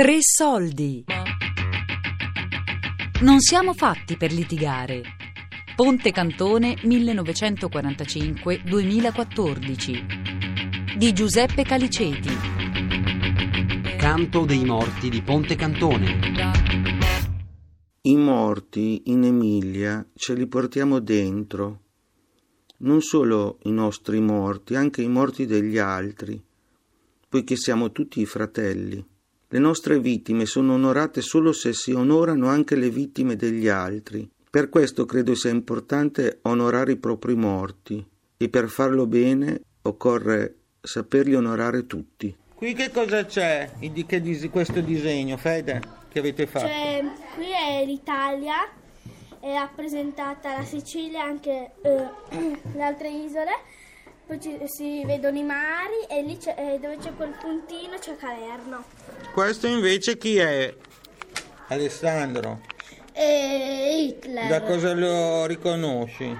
Tre soldi. Non siamo fatti per litigare. Ponte Cantone 1945-2014 di Giuseppe Caliceti. Campo dei morti di Ponte Cantone. I morti in Emilia ce li portiamo dentro. Non solo i nostri morti, anche i morti degli altri, poiché siamo tutti fratelli. Le nostre vittime sono onorate solo se si onorano anche le vittime degli altri. Per questo credo sia importante onorare i propri morti e per farlo bene occorre saperli onorare tutti. Qui che cosa c'è di questo disegno, Fede, che avete fatto? Cioè, qui è l'Italia, è rappresentata la Sicilia e anche eh, le altre isole, poi ci- si vedono i mari e lì c'è- eh, dove c'è quel puntino c'è Calerno. Questo invece chi è? Alessandro, E Hitler. da cosa lo riconosci?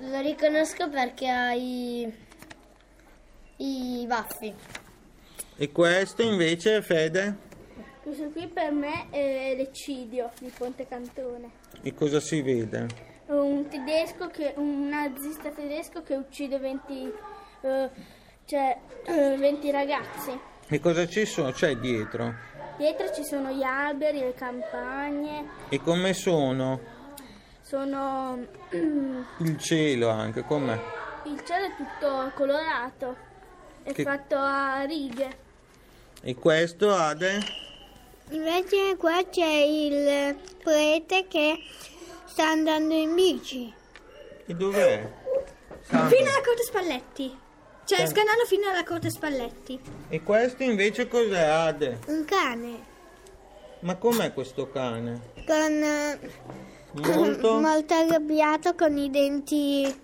Lo riconosco perché ha i, i baffi. E questo invece, Fede? Questo qui per me è l'eccidio di Ponte Cantone. E cosa si vede? Un tedesco che, un nazista tedesco che uccide 20, eh, cioè, eh, 20 ragazzi. E cosa ci sono? C'è dietro? Dietro ci sono gli alberi, le campagne, E come sono? sono Il cielo anche, com'è? il cielo è tutto colorato, è Che- fatto a righe. E questo, Ade? Invece qua c'è il prete che sta andando in bici. E dov'è? Sandro. Fino alla Corte Spalletti. Cioè, scanalo fino alla Corte Spalletti. E questo invece cos'è, Ade? Un cane Ma com'è questo cane? con eh, Molto... molto arrabbiato con i denti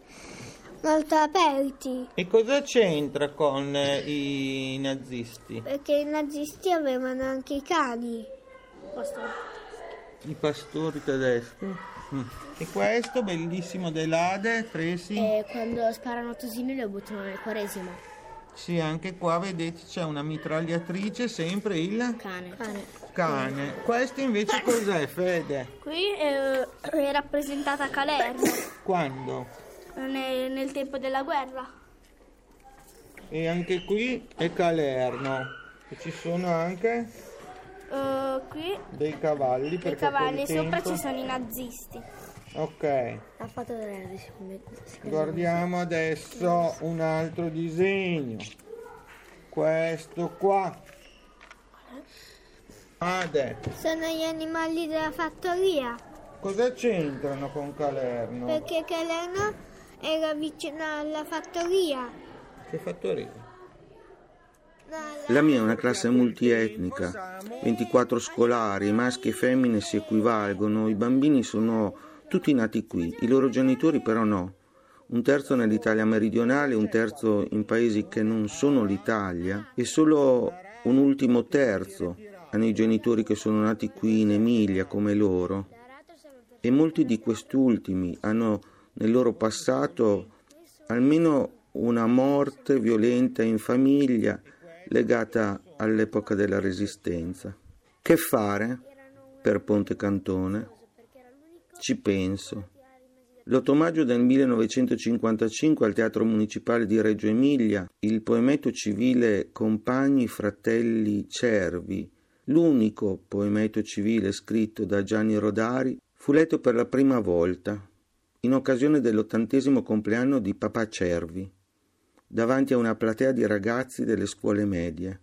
molto aperti. E cosa c'entra con eh, i nazisti? Perché i nazisti avevano anche i cani. I pastori tedeschi? Mm. E questo bellissimo dell'Ade, Tracy? E quando sparano Tosini lo buttano nel quaresimo. Sì, anche qua vedete c'è una mitragliatrice, sempre il Cane. cane. Questo invece cos'è, Fede? Qui eh, è rappresentata Calerno Quando? nel, nel tempo della guerra. E anche qui è Calerno. E ci sono anche Eh, qui dei cavalli i perché cavalli, sopra ci sono i nazisti. Ok, Ha fatto vedere guardiamo adesso un altro disegno. Questo qua. Ade, Sono gli animali della fattoria. cosa c'entrano con Calerno? Perché Calerno era vicino alla fattoria. Che fattoria? La mia è una classe multietnica, 24 scolari, maschi e femmine si equivalgono, i bambini sono tutti nati qui, i loro genitori però no. Un terzo nell'Italia meridionale, un terzo in paesi che non sono l'Italia e solo un ultimo terzo hanno i genitori che sono nati qui in Emilia come loro. E molti di quest'ultimi hanno nel loro passato almeno una morte violenta in famiglia legata all'epoca della Resistenza. Che fare per Ponte Cantone? Ci penso. L'8 maggio del 1955 al Teatro Municipale di Reggio Emilia il poemetto civile Compagni Fratelli Cervi, l'unico poemetto civile scritto da Gianni Rodari, fu letto per la prima volta in occasione dell'ottantesimo compleanno di Papà Cervi davanti a una platea di ragazzi delle scuole medie.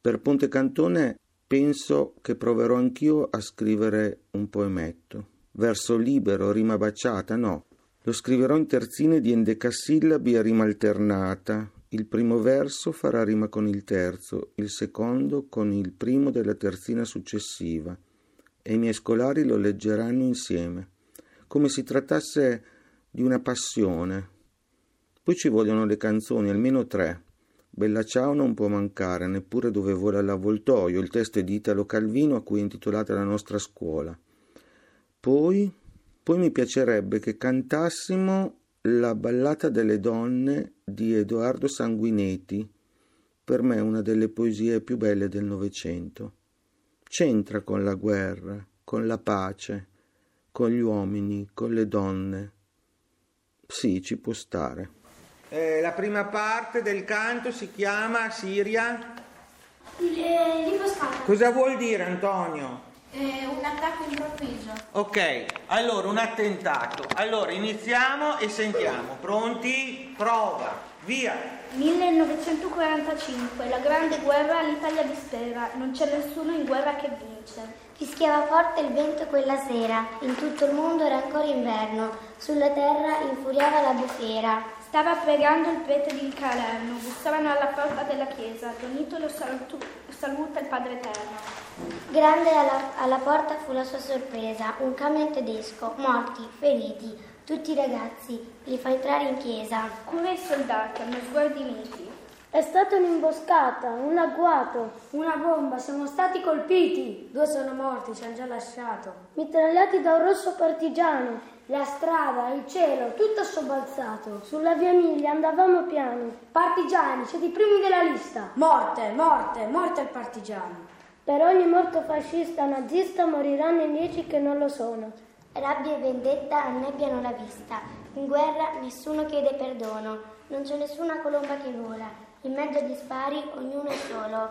Per Ponte Cantone penso che proverò anch'io a scrivere un poemetto. Verso libero, rima baciata, no. Lo scriverò in terzine di endecasillabi a rima alternata. Il primo verso farà rima con il terzo, il secondo con il primo della terzina successiva e i miei scolari lo leggeranno insieme, come si trattasse di una passione, poi ci vogliono le canzoni, almeno tre. Bella ciao non può mancare, neppure dove vola l'avvoltoio, il testo è di Italo Calvino a cui è intitolata la nostra scuola. Poi, poi mi piacerebbe che cantassimo la ballata delle donne di Edoardo Sanguinetti, per me una delle poesie più belle del Novecento. C'entra con la guerra, con la pace, con gli uomini, con le donne. Sì, ci può stare. Eh, la prima parte del canto si chiama Siria. L'imboscata. Cosa vuol dire Antonio? È un attacco improvviso. Ok, allora un attentato. Allora iniziamo e sentiamo. Pronti? Prova. Via. 1945, la grande guerra, l'Italia dispera, non c'è nessuno in guerra che vince. Fischiava forte il vento quella sera, in tutto il mondo era ancora inverno, sulla terra infuriava la bufera. Stava pregando il prete di Calerno, bussavano alla porta della chiesa, Donito lo salutu- saluta il Padre Eterno. Grande alla, alla porta fu la sua sorpresa, un camion tedesco, morti, feriti, tutti i ragazzi, li fa entrare in chiesa. Cura i soldati, hanno sguardi miti. È stata un'imboscata, un agguato, una bomba, siamo stati colpiti. Due sono morti, ci hanno già lasciato. Mitragliati da un rosso partigiano. La strada, il cielo, tutto sobbalzato. Sulla via Miglia andavamo piano. Partigiani, siete i primi della lista. Morte, morte, morte al partigiano. Per ogni morto fascista nazista moriranno in dieci che non lo sono. Rabbia e vendetta annebbiano la vista. In guerra nessuno chiede perdono, non c'è nessuna colomba che vola. In mezzo agli spari ognuno è solo.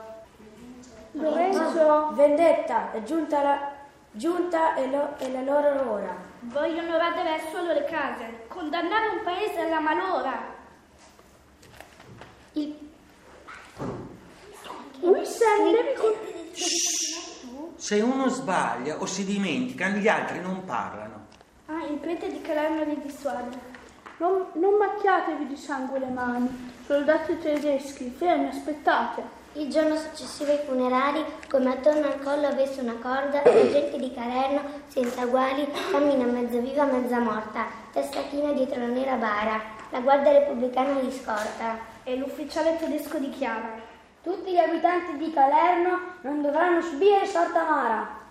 Lorenzo, vendetta, è giunta la, giunta è, lo, è la loro ora. Vogliono radere al suolo le case, condannare un paese alla malora. Il Se uno sbaglia o si dimentica, gli altri non parlano. Ah, il prete di Calerno li dissuade. Non, non macchiatevi di sangue le mani. Soldati tedeschi, fermi, aspettate. Il giorno successivo ai funerali, come attorno al collo avesse una corda, la gente di Calerno, senza uguali, cammina mezza viva, mezza morta, testa china dietro la nera bara. La guardia repubblicana li scorta. E l'ufficiale tedesco dichiara. Tutti gli abitanti di Calerno non dovranno subire sorta amara.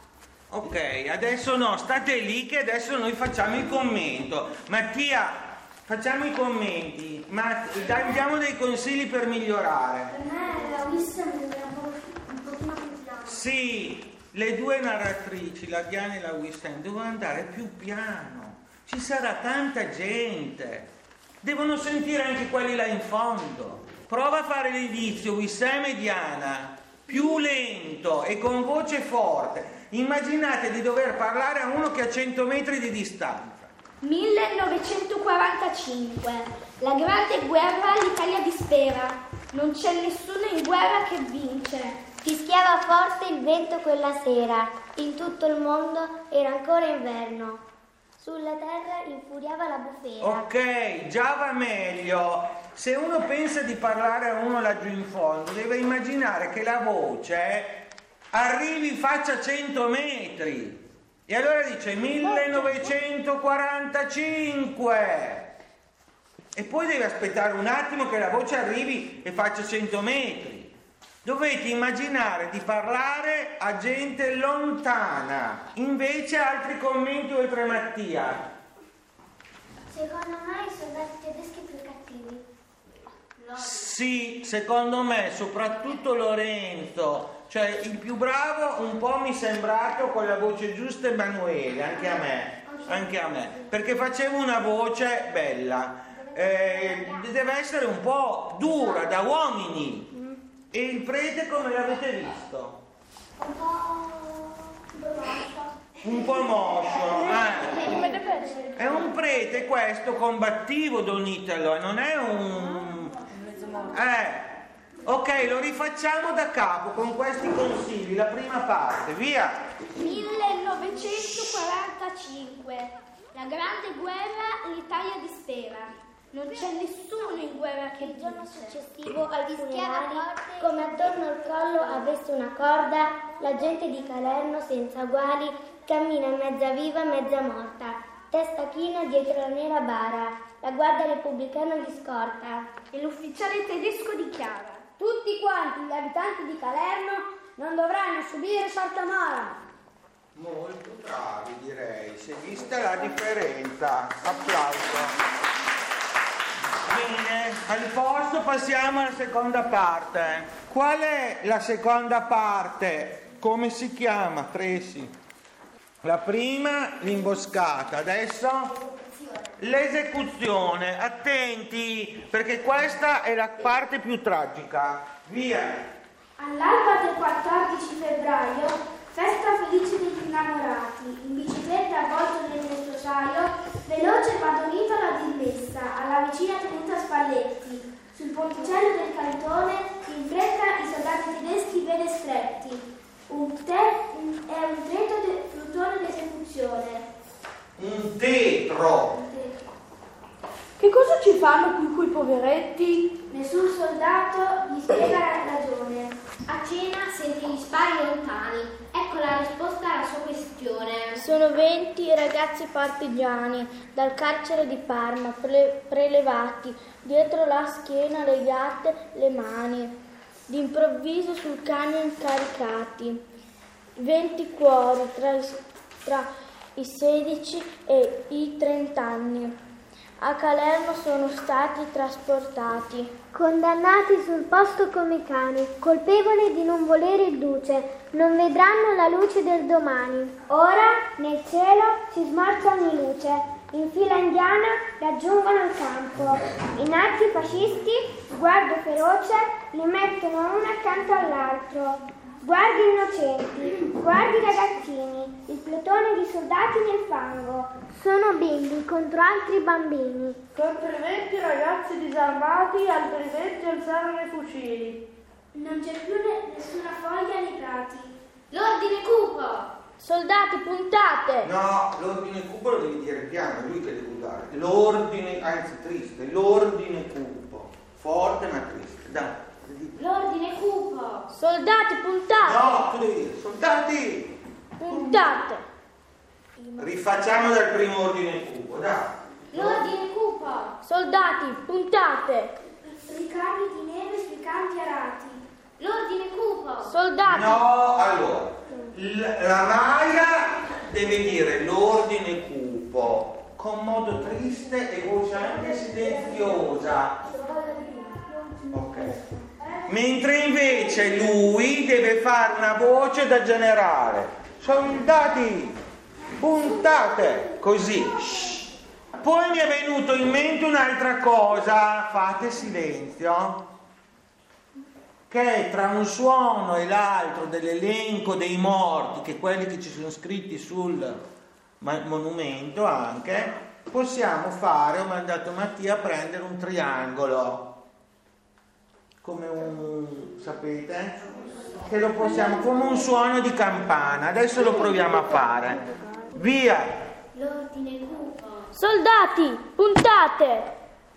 Ok, adesso no, state lì che adesso noi facciamo il commento. Mattia, facciamo i commenti, ma diamo dei consigli per migliorare. Mi era un pochino più piano. Sì, le due narratrici, la Diana e la Wissem, devono andare più piano. Ci sarà tanta gente. Devono sentire anche quelli là in fondo. Prova a fare l'indizio, Wissem e Diana, più lento e con voce forte. Immaginate di dover parlare a uno che ha 100 metri di distanza. 1945. La grande guerra, l'Italia dispera. Non c'è nessuno in guerra che vince. Fischiava forte il vento quella sera, in tutto il mondo era ancora inverno. Sulla terra infuriava la bufera. Ok, già va meglio. Se uno pensa di parlare a uno laggiù in fondo, deve immaginare che la voce arrivi faccia 100 metri. E allora dice 1945. E poi deve aspettare un attimo che la voce arrivi e faccia 100 metri. Dovete immaginare di parlare a gente lontana. Invece altri commenti oltre Mattia. Secondo me i soldati tedeschi più cattivi. Sì, secondo me, soprattutto Lorenzo, cioè il più bravo un po' mi è sembrato con la voce giusta Emanuele, anche a me, anche a me, perché faceva una voce bella. Eh, deve essere un po' dura, da uomini. E il prete come l'avete visto? Un po'. Un po' moscio. eh. È un prete questo combattivo, Don Italo, non è un... Eh, ok, lo rifacciamo da capo con questi consigli, la prima parte, via. 1945. La grande guerra, l'Italia dispera. Non c'è nessuno in guerra che Il giorno successivo ai funerali, come attorno al collo avesse una corda, la gente di Calerno senza uguali cammina mezza viva, mezza morta, testa china dietro la nera bara. La guardia repubblicana li scorta. E l'ufficiale tedesco dichiara. Tutti quanti gli abitanti di Calerno non dovranno subire sorta amara. Molto bravi direi, si è vista la differenza. Applauso. Bene, al posto passiamo alla seconda parte. Qual è la seconda parte? Come si chiama, Tracy? La prima, l'imboscata. Adesso l'esecuzione. Attenti, perché questa è la parte più tragica. Via. All'alba del 14 febbraio, festa felice degli innamorati, in bicicletta avvolto nel necessario, veloce Padonivola di Messa, alla vicina tenuta Spalletti. Sul ponticello del cantone, in fretta i soldati tedeschi vede stretti. Un te- un- è un tetro de- plutone d'esecuzione. Un tetro. Un tetro. Che cosa ci fanno qui quei poveretti? Nessun soldato gli spiega la ragione. A cena sente gli spari lontani. Ecco la risposta. Sono 20 i ragazzi partigiani dal carcere di Parma, pre- prelevati, dietro la schiena legate le mani, d'improvviso sul camion caricati. 20 cuori tra, i- tra i 16 e i 30 anni. A Calerno sono stati trasportati. Condannati sul posto come cani, colpevoli di non volere il duce, non vedranno la luce del domani. Ora nel cielo si smorza ogni luce. In fila indiana raggiungono il campo. I nazi fascisti, sguardo feroce, li mettono uno accanto all'altro. Sguardi innocenti, sguardi ragazzini, il plotone di soldati nel fango. Sono bimbi contro altri bambini. Contro i 20 ragazzi disarmati, altri 20 alzarono i fucili. Non c'è più ne- nessuna foglia nei prati. L'ordine cupo! Soldati, puntate! No, l'ordine cupo lo devi dire piano, è lui che deve usare. L'ordine, anzi triste, l'ordine cupo. Forte ma triste. Dai. Soldati, puntate! No, tu devi dire, soldati! Puntate! Rifacciamo dal primo ordine cupo, dai. L'ordine cupo! Soldati, puntate! Ricavi di neve sui campi arati. L'ordine cupo! Soldati! No, allora, l- la Maia deve dire l'ordine cupo con modo triste e voce anche silenziosa. Ok. Mentre invece lui deve fare una voce da generale. Soldati, puntate, così. Poi mi è venuto in mente un'altra cosa, fate silenzio che tra un suono e l'altro dell'elenco dei morti, che quelli che ci sono scritti sul monumento anche, possiamo fare, ho mandato Mattia a prendere un triangolo, come un, sapete? Che lo possiamo, come un suono di campana, adesso lo proviamo a fare. Via! L'ordine cupo. Soldati, puntate!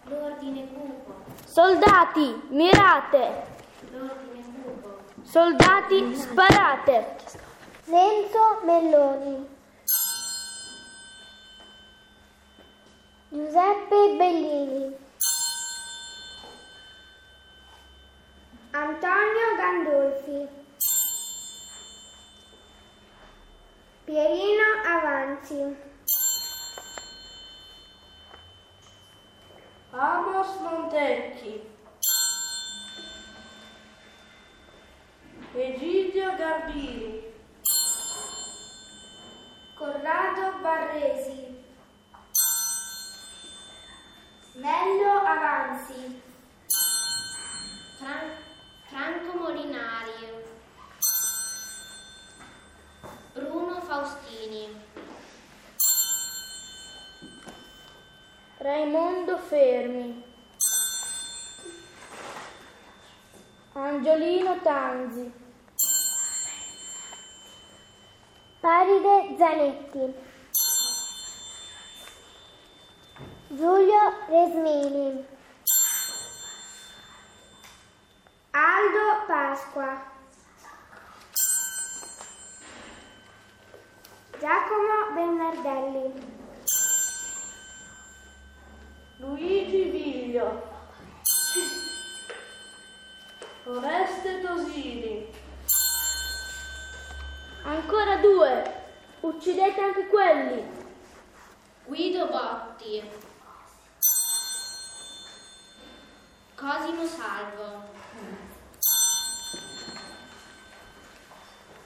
L'ordine cupo. Soldati, mirate! L'ordine cupo. Soldati, sparate! Renzo Melloni. Giuseppe Bellini. Antonio Gandolfi. Pierino Avanzi. Amos Montecchi. Egidio Garbini. Raimondo Fermi. Angiolino Tanzi. Paride Zanetti. Giulio Resmini. Aldo Pasqua. Giacomo Bernardelli. Luigi Viglio. Oreste Tosini. Ancora due! Uccidete anche quelli! Guido Botti. Cosimo Salvo.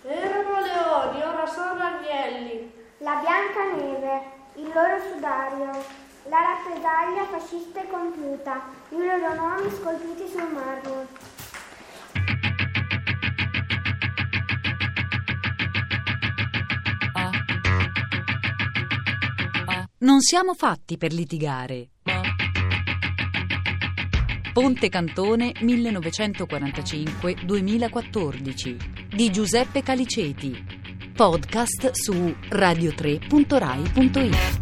Erano leoni, ora sono agnelli. La bianca neve, il loro sudario, rappresaglia fascista è compiuta, i loro nomi scolpiti sul marmo. Non siamo fatti per litigare. Ponte Cantone 1945-2014 di Giuseppe Caliceti. Podcast su radio3.rai.it.